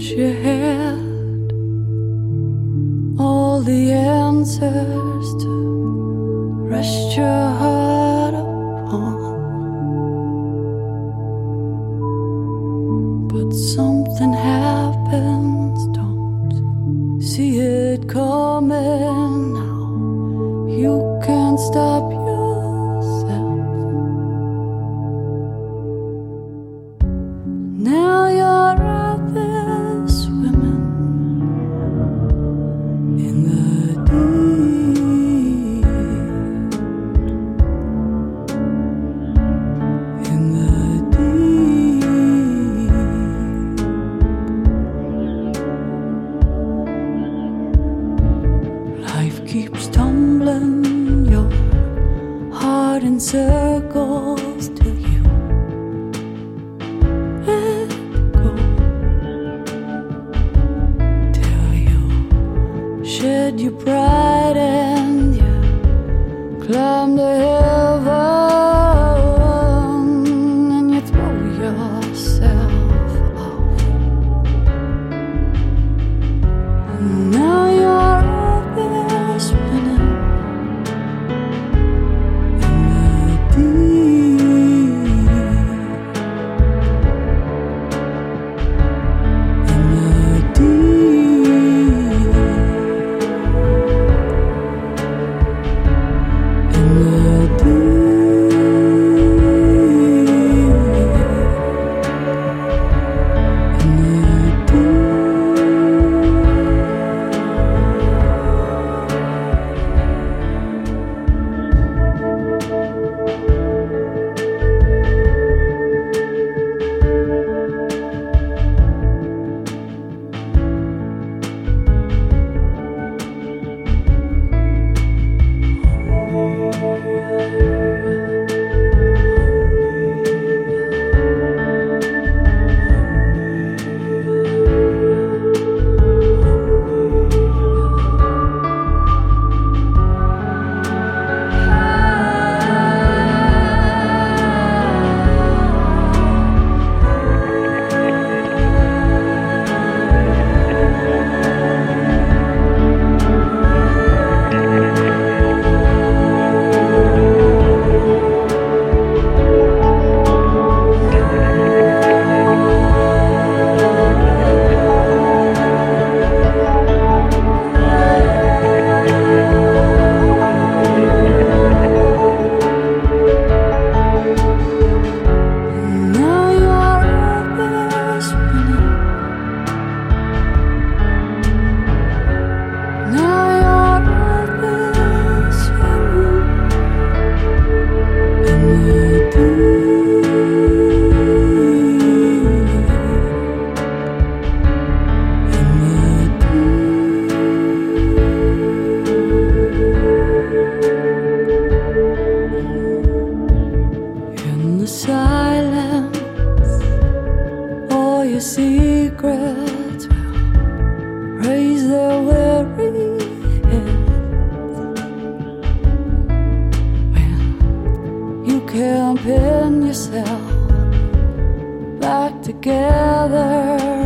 thought you had all the answers to rest your heart upon. But something happens, don't see it coming now. You can't stop circles till you go. Till you shed your pride and you climb the heaven Secrets will raise their weary heads when you can't pin yourself back together.